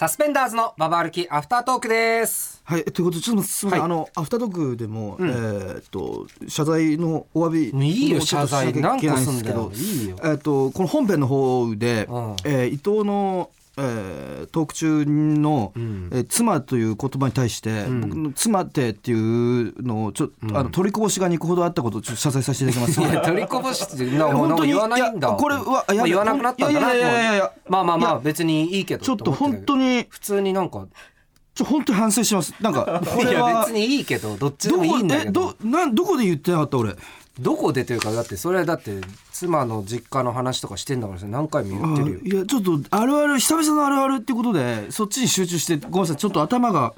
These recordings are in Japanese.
サスペンダーズのババ歩きアフタートークです。はい、ということで、ちょっとすみません、はい。あの、アフタートークでも、えーっと、謝罪のお詫び。いいよ謝罪。しなんですんだよいいよ。えーっと、この本編の方で、うん。えー伊藤の。えートーク中の、ん。えー妻という言葉に対して、ん。僕の妻ってっていうのをちょっと、あの取りこぼしが2個ほどあったことをちょっと謝罪させていただきます。いや取りこぼしってなもうなんか言わないんだ。いやこれはまあ言わなくなったんだないやいやいやいやいや。まあまあまあ別にいいけどちょっと本当に普通になんかちょ本当に反省します。なんかこ いやれは別にいいけどどっちでもいいんだけえどどなんどこで言ってなかった俺？どこでというかだってそれはだって妻の実家の話とかしてんだからさ何回も言ってるよ。あいやちょっとあるある久々のあるあるってことでそっちに集中してごめんなさいちょっと頭が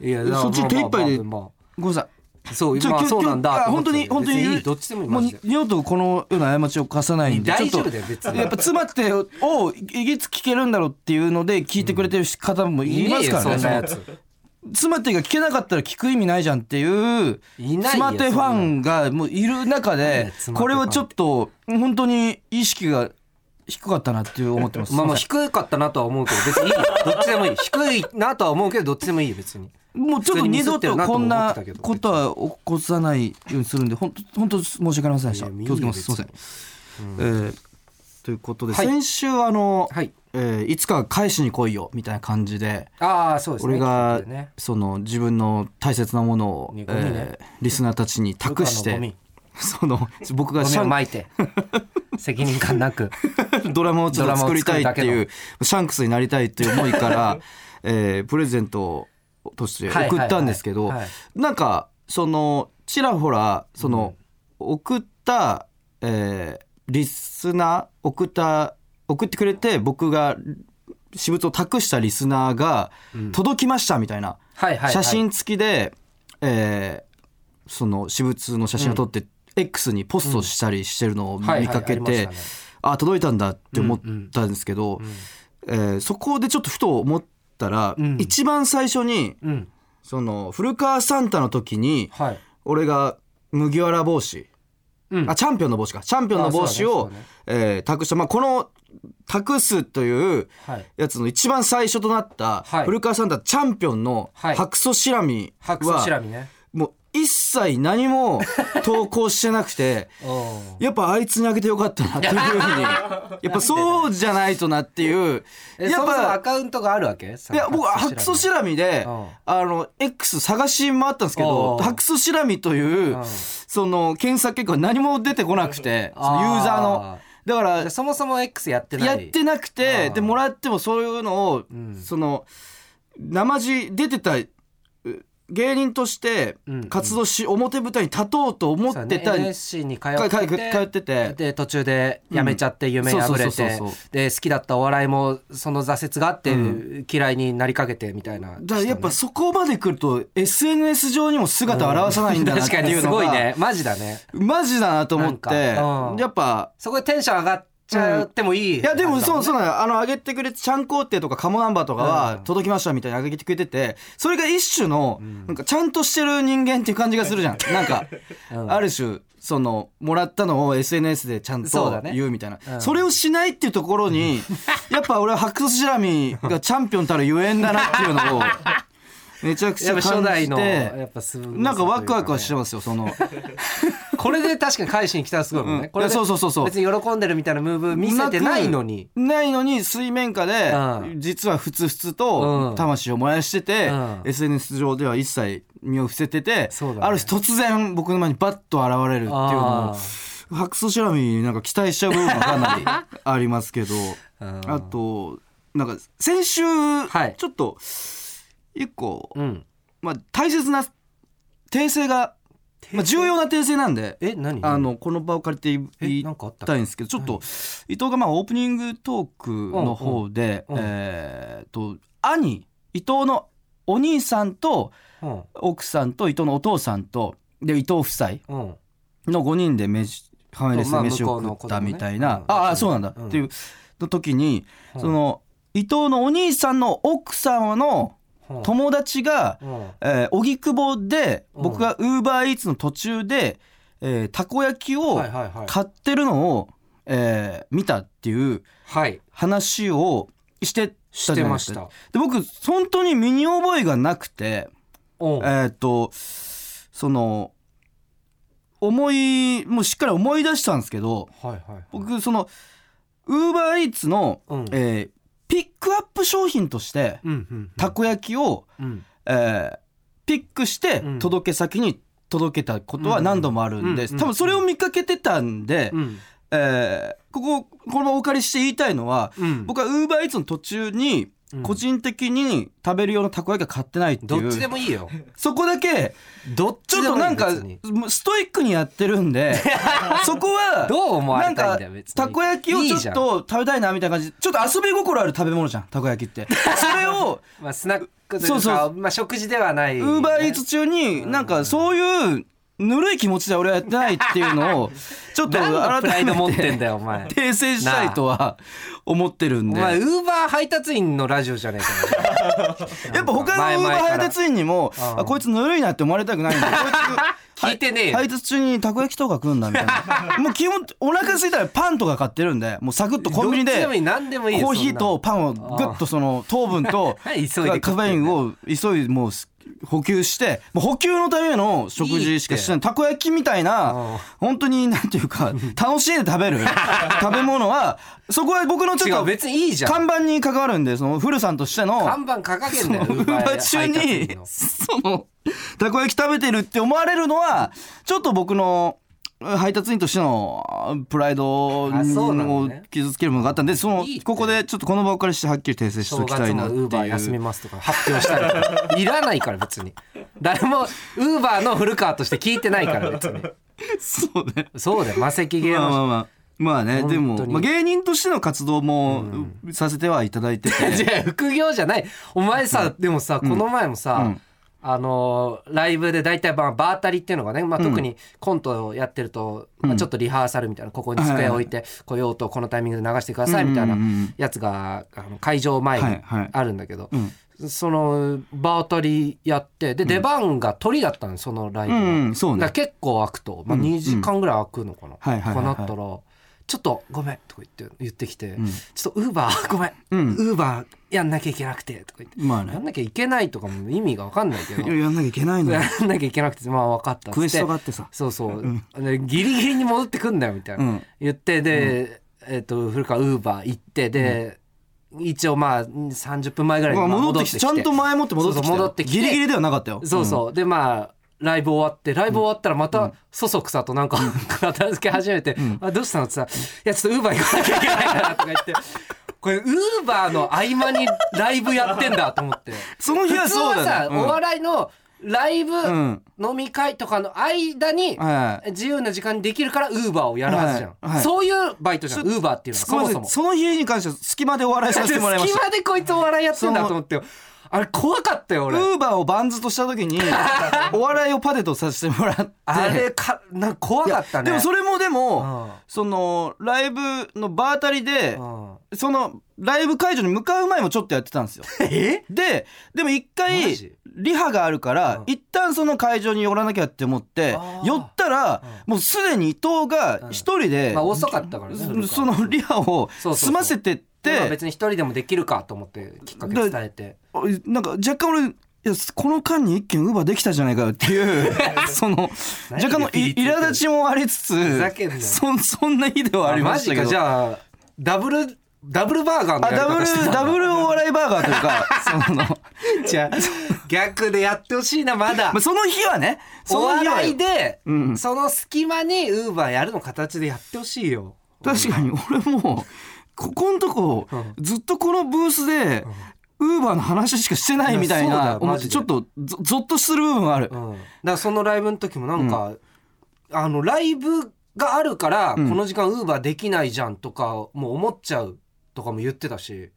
いやそっち手一杯でまあごめんなさい。まあそう今日まあそうなんだ本当に本当にどっちでもいいもう二度とこのような過ちを犯さないんでちょっとやっぱ妻ってをいつ聞けるんだろうっていうので聞いてくれてる方もいますからね。妻ってが聞けなかったら聞く意味ないじゃんっていう妻ってファンがもういる中でこれはちょっと本当に意識が低かったなって思ってます。まあまあ低かったなとは思うけど別にいいよ。どっちでもいい。低いなとは思うけどどっちでもいいよ別に。もうちょっと二度とこんなことは起こさないようにするんで本当本当申し訳ありませんでした。気をつけます。すいません、えーということで、はい。先週あの、はい。えーいつか返しに来いよみたいな感じでああそうですね。俺が、ね。その自分の大切なものを、ね。えーリスナーたちに託して その僕がシャン撒いて。責任感なく。ドラマをちょっと作りたいっていうシャンクスになりたいっていう思いから、えープレゼントとして送ったんですけどはいはいはい。なんかそのちらほらその、送った、えーリスナー送った送ってくれて僕が私物を託したリスナーが届きましたみたいな、写真付きで、えーその私物の写真を撮って、X にポストしたりしてるのを見かけてああ届いたんだって思ったんですけど、えーそこでちょっとふと思ったら、うん。一番最初にうん。その古川サンタの時にはい。俺が麦わら帽子、うん。あチャンピオンの帽子か。チャンピオンの帽子を、ねえー託した、まあ、この託すというはい。やつの一番最初となったはい。古川サンタチャンピオンのはい。白素シラミ白素シラはミね。もう一切何も 投稿してなくてやっぱあいつにあげてよかったなっていうふうに。やっぱそうじゃないとなっていう。やっぱカウントがあるわけ？いや僕白素シラミでうん。あの X 探し回ったんですけどおう白素シラミといううん。その検索結果何も出てこなくてそのユーザーの。だからそもそも X やってない。やってなくてでもらってもそういうのをん。その生地出てたう芸人としてうん活動し表舞台に立とうと思ってた NSC に通ってて通ってて。で途中で辞めちゃって夢破れてで。好きだったお笑いもその挫折があって嫌いになりかけてみたいな。だからやっぱそこまで来ると SNS 上にも姿を現さないんだなって。確かにすいうのがごいね。マジだね。マジだなと思って。うん。やっぱそこでテンション上がっちゃってもいい、いやでもそううそうなのあの上げてくれてちゃんこってとかカモナンバーとかは届きましたみたいに上げてくれててそれが一種のなんかちゃんとしてる人間っていう感じがするじゃん。なんかうん。ある種そのもらったのを SNS でちゃんと言うみたいな。うん。それをしないっていうところにやっぱ俺は白素シラミがチャンピオンたるゆえんだなっていうのを めちゃくちゃ感じてなんかワクワクはしてますよその これで確かに返しに来たらすごいもんね、うん。これそうそうそうそう。別に喜んでるみたいなムーブ見せてないのに。ないのに水面下でうん。実はふつふつうとん。魂を燃やしててうん。SNS 上では一切身を伏せててね。ある日突然僕の前にバッと現れるっていうのあも白素シラミになんか期待しちゃう部分がかなり ありますけどうん。あとなんか先週はい。ちょっと一個うん。まあ大切な訂正がまあ重要な訂正なんでえ何？あのこの場を借りて言えいたたいんですけどちょっと伊藤がまあオープニングトークの方でえーと兄伊藤のお兄さんとうん。奥さんと伊藤のお父さんとで伊藤夫妻うん。の5人で飯ファミレスで飯を食ったみたいな、うんああそうなんだ、うん。っていうの時に、うん。その伊藤のお兄さんの奥さんのうん友達がうん。えー荻窪でうん。僕がウーバーイーツの途中で、えーたこ焼きを買ってるのを、えー見たっていうはい。話をしてしたじゃないですか。してまで僕本当に身に覚えがなくてえーっとその思いもうしっかり思い出したんですけど僕そのウーバーイーツの、うん。えーピックアップ商品としてたこ焼きを、うん。えーピックしてうん。届け先に届けたことは何度もあるんで、うん多分それを見かけてたんで、うん。えーこここのままお借りして言いたいのは、うん。僕はウーバーイーツの途中にうん個人的に食べる用のたこ焼きは買ってないっていう、どっちでもいいよ。そこだけどっちょっとなんかストイックにやってるんで そこはどう思われたいんなんかだよ別に。たこ焼きをちょっと食べたいなみたいな感じ。でちょっと遊び心ある食べ物じゃんたこ焼きって。それをまあスナックというかそうそう。まあ食事ではないウーバーイーツ中になんかそういうぬるい気持ちで俺はやってないっていうのをちょっと 改めてってんだよお前。訂正したいとは思ってるんで。お前ウーバー配達員のラジオじゃねえかよ。やっぱ他のウーバー配達員にもうんあこいつぬるいなって思われたくないんでこいつ聞いてねえよ。配達中にたこ焼きとか食うんだみたいな。もう基本お腹空いたらパンとか買ってるんでもうサクッとコンビニでコーヒーとパンをグッとその糖分とカフェインを急いでもう補給してもう補給のための食事しかしてない。たこ焼きみたいなうん本当になんていうか 楽しんで食べる。食べ物はそこは僕のちょっと違う別にいいじゃん。看板に関わるんでその古さんとしての看板掲げんだよウーバー中にそのたこ焼き食べてるって思われるのはちょっと僕の配達員としてのプライドをね。傷つけるものがあったんでそのここでちょっとこの場をお借りしてはっきり訂正してお正きたいなっていう月のウーバー休みますとか発表したりとかいらないから別に。誰もウーバーの古川として聞いてないから別に。そうね。そうだよ。魔石芸能まあまあまあ。まあねでもまあ、芸人としての活動もさせてはいただいてて、副業じゃない。お前さ、でもさこの前もさ、うんあのーライブで大体まあバータリっていうのがね、まあ、特にコントをやってると、まあ、ちょっとリハーサルみたいなここに机を置いてこう用途をこのタイミングで流してくださいみたいなうんうんうんやつがあの会場前にはいはい。あるんだけど、うん。そのバータリやってで出番が鳥だったのそのライブが、うん結構空くと、まあ、うん2時間ぐらい空くのかな、はいはいはいはい。とかなったら「ちょっとごめん」とか言って言ってきて、ん。ちょっとウーバー ごめん、うん。ウーバーやんなきゃいけなくて」とか言って。まあね。やんなきゃいけないとかも意味が分かんないけど。いややんなきゃいけないのよ。やんなきゃいけなくてまあ分かったっクエストがあってさ。そうそう、でギリギリに戻ってくんだよみたいな、うん。言ってで、えっ、と古川ウーバー行ってで、一応まあ30分前ぐらいにまあ戻ってきて。ちゃんと前もって戻ってきて。てギリギリではなかったよ。そうそう、でまあライブ終わってライブ終わったらまたそそくさとなんか片付け始めて「あどうしたの?」って言ったら「いやちょっとウーバー行かなきゃいけないから」とか言って。これウーバーの合間にライブやってんだと思って。その日はそうだね。普通はさ、うん。お笑いのライブ、ん。飲み会とかの間にはい。自由な時間にできるからウーバーをやるはずじゃん、はい。はい。そういうバイトじゃんウーバーっていうのはそもそも。その日に関しては隙間でお笑いさせてもらいました。隙間でこいつお笑いやってんだと思ってよあれ怖かったよ俺。ウーバーをバンズとした時に お笑いをパテとさせてもらって。あれかな怖かったね。でもそれもでも、うん。そのライブのバータリで、うん。そのライブ会場に向かう前もちょっとやってたんですよ。え？ででも一マ回ジ？リハがあるから、うん。一旦その会場に寄らなきゃって思って寄ったら、もうすでに伊藤が一人で、まあ遅かったからねそのリハを済ませてってまあ別に一人でもできるかと思ってきっかけ伝えて。なんか若干俺いやこの間に一件ウーバーできたじゃないかよっていう その何若干の苛立ちもありつつそ そんな日ではありましたけど。マジか。じゃあダブルダブルバーガーのやりあダブル方してたんだ。ダブルお笑いバーガーというか その、じゃあ逆でやってほしいなまだ。まあ、その日はねそおの日は笑いで、うん。その隙間にウーバーやるの形でやってほしいよ。確かに俺もここのとこ、うん。ずっとこのブースで、ウーバーの話しかしてないみたいな思ってちょっとゾゾッとする部分がある、うん、だからそのライブの時もなんか、あのライブがあるから、ん。この時間ウーバーできないじゃんとかもう思っちゃうとかも言ってたし、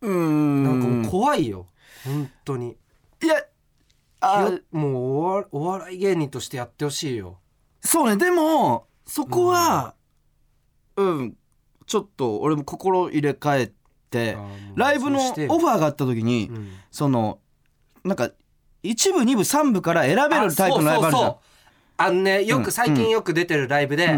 うーん。なんかもう怖いよ。本当に。いやあいやもうおわお笑い芸人としてやってほしいよ。そうねでもそこはうん、ちょっと俺も心入れ替えてライブのオファーがあった時に、うん。そのなんか一部二部三部から選べるタイプのライブあるじゃん。あのねよく最近よく出てるライブで、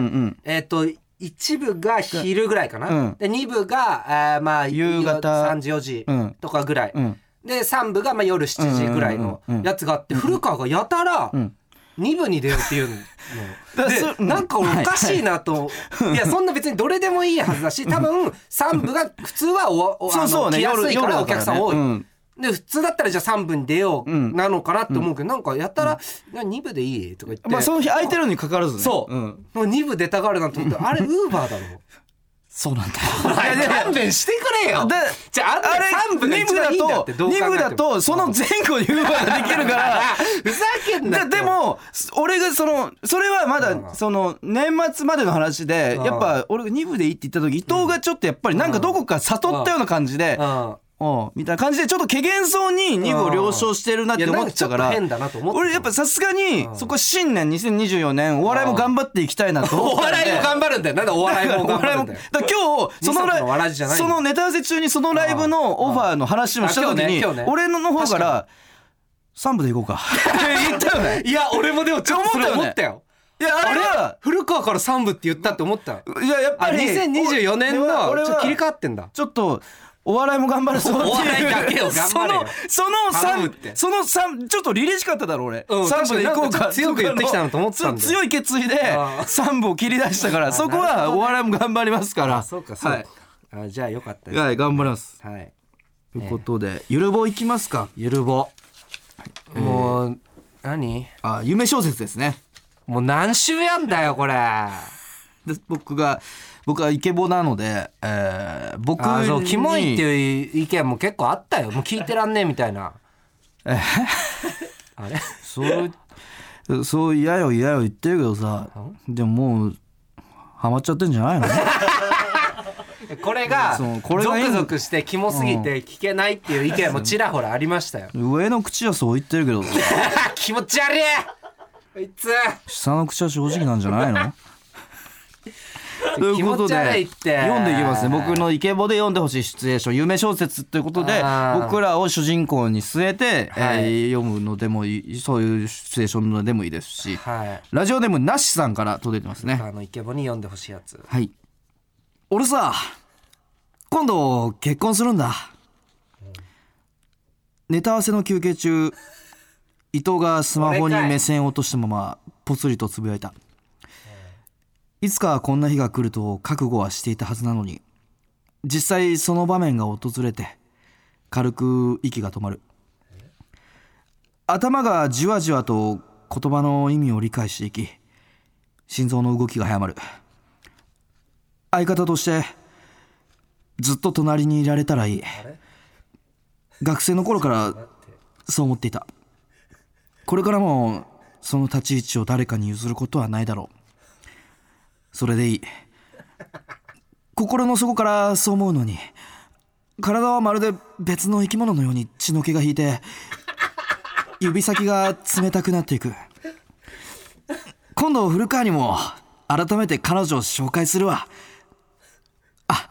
えっ、と一部が昼ぐらいかな、うん。で二部が、えーまあ夕方。3時4時うん。とかぐらい、うん。で3部がまあ夜7時ぐらいのやつがあって、古川がやたらん2部に出ようっていうの。だでなんか俺おかしいなと、いやそんな別にどれでもいいはずだし多分3部が普通はおおそうそうね。来やすいからお客さん多い、うん。で普通だったらじゃあ3部に出よううん。なのかなって思うけど、なんかやたら「2部でいい?」とか言って、まあその日空いてるのにかかわらずね。そう、う2部出たがるなと思ってあれ ウーバーだろそうなんだよ。勘弁してくれよ。でじゃああんた3部が一番いいんだってどう考えても2部だとその前後にウーバーができるから。ふざけんなででも俺がそのそれはまうん。だその年末までの話でうん。やっぱ俺が2部でいいって言った時伊藤がちょっとやっぱりなんかどこか悟ったような感じでうんうんみたいな感じでちょっと怪げそうに2部を了承してるなって思ってたからいやなんかちょっと変だなと思ってた。俺やっぱさすがにうんそこ新年2024年お笑いも頑張っていきたいなと思おったんで笑いも頑張るんだよ。なんでお笑いもお頑張るんだよ。だから今日その二足のわらラじじゃないイそのネタ合わせ中にそのライブのオファーの話もした時あ今日ねに今日ね。俺の方か確ら3部で行こうか。言ったよね。いや俺もでもちょっとそれ思ったよ。いやあれは古川から3部って言ったって思った。よいややっあぱり2024年の俺はちょっと切り替わってんだ。ちょっとお笑いも頑張るぞっていう。お笑いだけを頑張れよ。そのその三頼むって。その三ちょっと凛々しかっただろ俺、うん三部で行こうか強く言ってきたなと思ってたんだよそう強い決意でああ。三部を切り出したからそこはお笑いも頑張りますから。あそうかそうはい。じゃあよかった。ですはい頑張ります。はい。ということで、ゆるぼいきますか？ゆるぼもう何？あ夢小説ですね。もう何週やんだよこれ。で僕が僕はイケボなので、えー、僕にあそうキモいっていう意見も結構あったよ。もう聞いてらんねえみたいな。あれ？そうそう嫌よ嫌よ言ってるけどさ。でももうハマっちゃってんじゃないの？これがこれゾクゾクしてキモすぎて聞けないっていう意見もちらほらありましたよ。上の口はそう言ってるけどさ。気持ち悪い！こいつ！下の口は正直なんじゃないの？ということで読んでいきますね。僕のイケボで読んでほしいシチュエーション夢小説ということで僕らを主人公に据えて、はい。えー読むのでもいいそういうシチュエーションのでもいいですしはい。ラジオネームなしさんから届いてますね。あのイケボに読んでほしいやつ。はい。俺さ。今度結婚するんだ。ネタ合わせの休憩中伊藤がスマホに目線を落としたままぽつりとつぶやいたいつかこんな日が来ると覚悟はしていたはずなのに。実際その場面が訪れて軽く息が止まる。頭がじわじわと言葉の意味を理解していき心臓の動きが早まる。相方としてずっと隣にいられたらいい。学生の頃からそう思っていた。これからもその立ち位置を誰かに譲ることはないだろう。それでいい。心の底からそう思うのに。体はまるで別の生き物のように血の気が引いて指先が冷たくなっていく。今度古川にも改めて彼女を紹介するわ。あ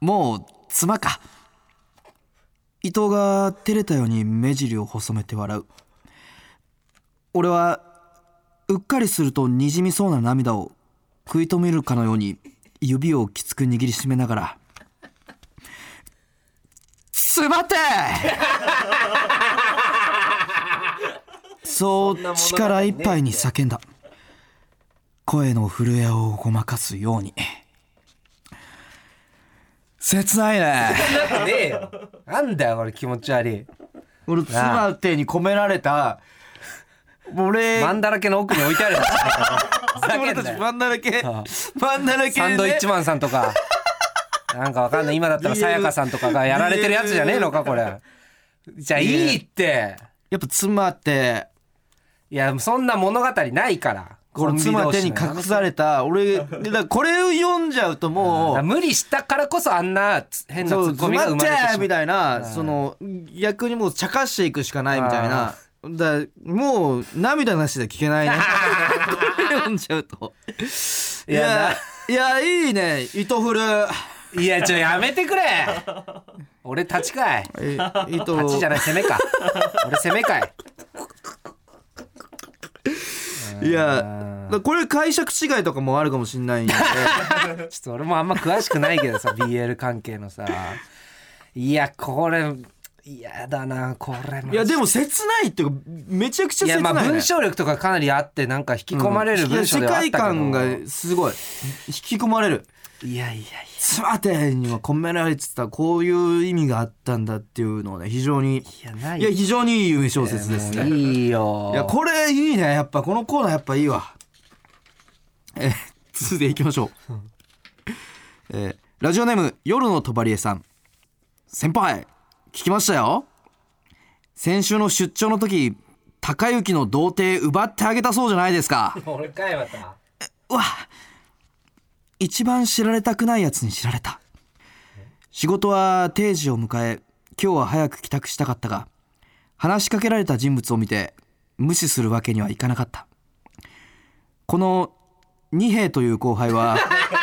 もう妻か。伊藤が照れたように目尻を細めて笑う。俺はうっかりするとにじみそうな涙を食い止めるかのように指をきつく握りしめながら「つばって!」そう力いっぱいに叫んだ。声の震えをごまかすように。切ないね。なんだよこれ気持ち悪い。俺妻手に込められた俺マンだらけの奥に置いてあるやつ。ふざけ俺たちマンだらけあマンだらけで。サンドイッチねマンさんとか。なんかわかんない。今だったらさやかさんとかがやられてるやつじゃねえのかこれ。じゃあいいって。やっぱ妻って。いやそんな物語ないから。この妻手に隠された。俺だからこれを読んじゃうともう無理したからこそあんなつ変なツそうッコミが生まれてしまう。みたいな。その逆にもう茶化していくしかないみたいなだもう涙なしで聞けないね。読んじゃうと。いいややいやいいね。糸振る。いやちょやめてくれ。俺立ちかい。え糸。立ちじゃない攻めか。俺攻めかい。いやこれ解釈違いとかもあるかもしんないんで。ちょっと俺もあんま詳しくないけどさ BL 関係のさ。いやこれ嫌だなこれいやでも切ないっていうかめちゃくちゃいや切ない、ね、まあ文章力とかかなりあってなんか引き込まれる文章ではあったけど、世界観がすごい。引き込まれる。いやいやいスマテには込められてたこういう意味があったんだっていうのをね非常にやいやない。いや非常にいい夢小説ですね。いいよ。いやこれいいねやっぱ。このコーナーやっぱいいわ。えー続いていきましょう、えーラジオネーム夜のとばりえさん。先輩聞きましたよ。先週の出張の時高雪の童貞奪ってあげたそうじゃないですか。俺かいまた。うわ。一番知られたくないやつに知られた。仕事は定時を迎え今日は早く帰宅したかったが話しかけられた人物を見て無視するわけにはいかなかった。この二兵という後輩は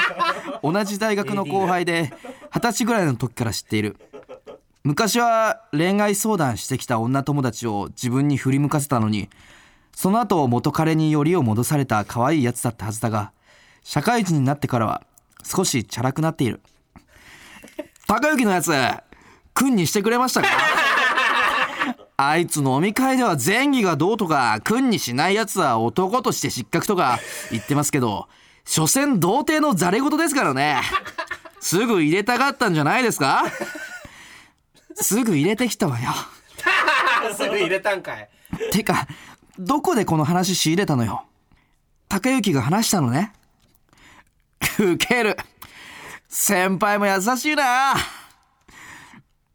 同じ大学の後輩で二十歳ぐらいの時から知っている昔は恋愛相談してきた女友達を自分に振り向かせたのにその後元彼によりを戻された可愛いやつだったはずだが社会人になってからは少しチャラくなっている。高之のやつ君にしてくれましたか？あいつ飲み会では前儀がどうとか君にしないやつは男として失格とか言ってますけど所詮童貞のザレ言ですからね。すぐ入れたかったんじゃないですか？すぐ入れてきたわよ。すぐ入れたんかい。てかどこでこの話仕入れたのよ？高之が話したのね。ウケる。先輩も優しいな。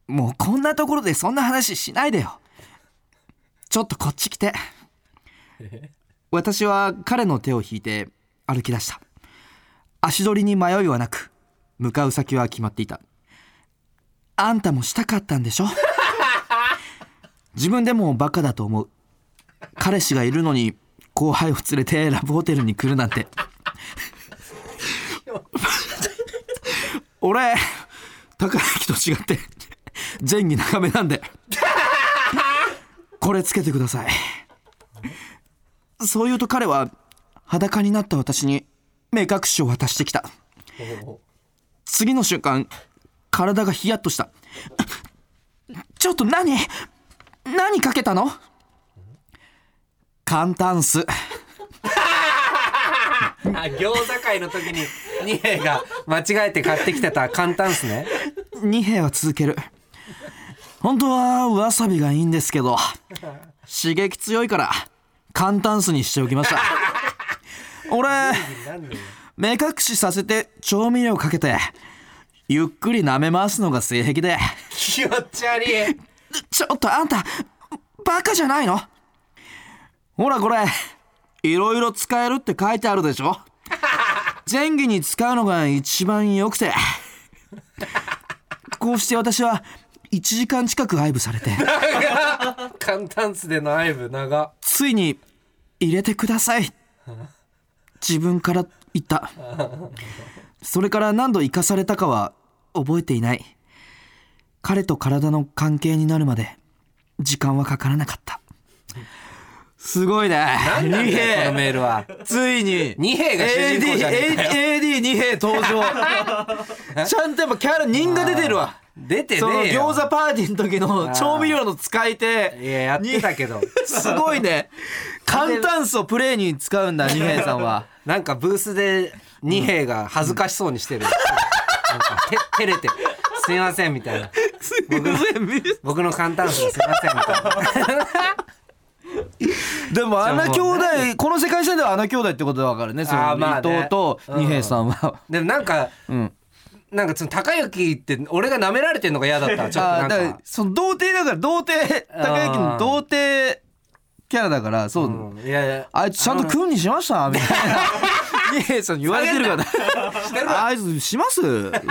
もうこんなところでそんな話しないでよ。ちょっとこっち来て。私は彼の手を引いて歩き出した。足取りに迷いはなく向かう先は決まっていたあんたもしたかったんでしょ？自分でもバカだと思う。彼氏がいるのに後輩を連れてラブホテルに来るなんて。俺高之と違って前儀長めなんで。これつけてください。そう言うと彼は裸になった私に目隠しを渡してきた。次の瞬間体がヒヤッとした ちょっと何？何かけたの？簡単す。あ餃子会の時に二兵が間違えて買ってきてた簡単っすね。二兵は続ける。本当はわさびがいいんですけど刺激強いから簡単酢にしておきました。俺目隠しさせて調味料かけてゆっくり舐め回すのが性癖で。気持ち悪い。ちょっとあんたバカじゃないの？ほらこれいろいろ使えるって書いてあるでしょ？前儀に使うのが一番良くて。こうして私は1時間近く愛撫されて。簡単っすでの愛部長ついに入れてください。自分から言ったそれから何度生かされたかは覚えていない。彼と体の関係になるまで時間はかからなかった。すごいね。何なんだよこのメールは。ついに。二兵が主人公じゃねえかよ。AD 二兵登場。ちゃんとやっぱキャラ人が出てるわ。出てそのねえよ。餃子パーティーの時の調味料の使い手。いややってたけど。すごいね。簡単素をプレイに使うんだ二兵さんは。なんかブースで二兵が恥ずかしそうにしてる、なんかて照れて「すいません」みたいな。僕の僕の簡単すいませんみたいな。でも穴兄弟この世界線では穴兄弟ってことだからね。そのあーまあね。伊藤と二兵さんは、でもなんかうん。なんかその高之って俺が舐められてんのが嫌だったちょっとあーだからかその童貞だから童貞高之の童貞キャラだからそう、うん。いやいや。あいつちゃんと食うにしました？みたいな。二兵さんに言われてるから。あいつします？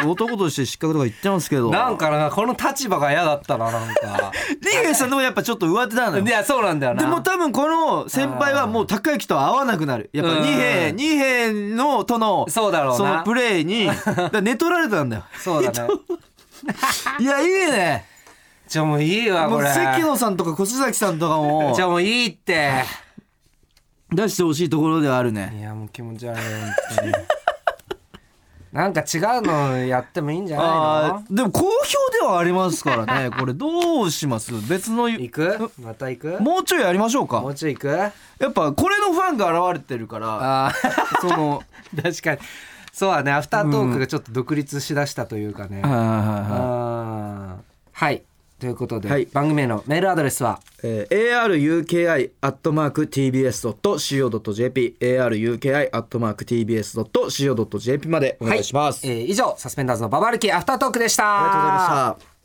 男として失格とか言ってますけど。なんかなこの立場が嫌だったななんか。二兵さんでもやっぱちょっと上手なのよ。いやそうなんだよな。でも多分この先輩はもう高之と会わなくなる。やっぱうん。二兵二兵のとのそうだろうな。そのプレイに 寝取られたんだよ。そうだね。いやいいねじゃあもういいわこれ。関野さんとか越崎さんとかも。じゃあもういいって。出してほしいところではあるね。いやもう気持ち悪い本当に。なんか違うのやってもいいんじゃないあのーでも好評ではありますからね。これどうします？別の行く？また行く？もうちょいやりましょうか。もうちょい行く？やっぱこれのファンが現れてるからあそのー 確かに。そうだねアフタートークがちょっと独立しだしたというかね、はいはいはいはい。あー。はいということで、はい。番組へのメールアドレスは？えー、aruki.tbs.co.jp aruki.tbs.co.jp までお願いします、えー以上サスペンダーズのババ歩きアフタートークでした。ありがとうございました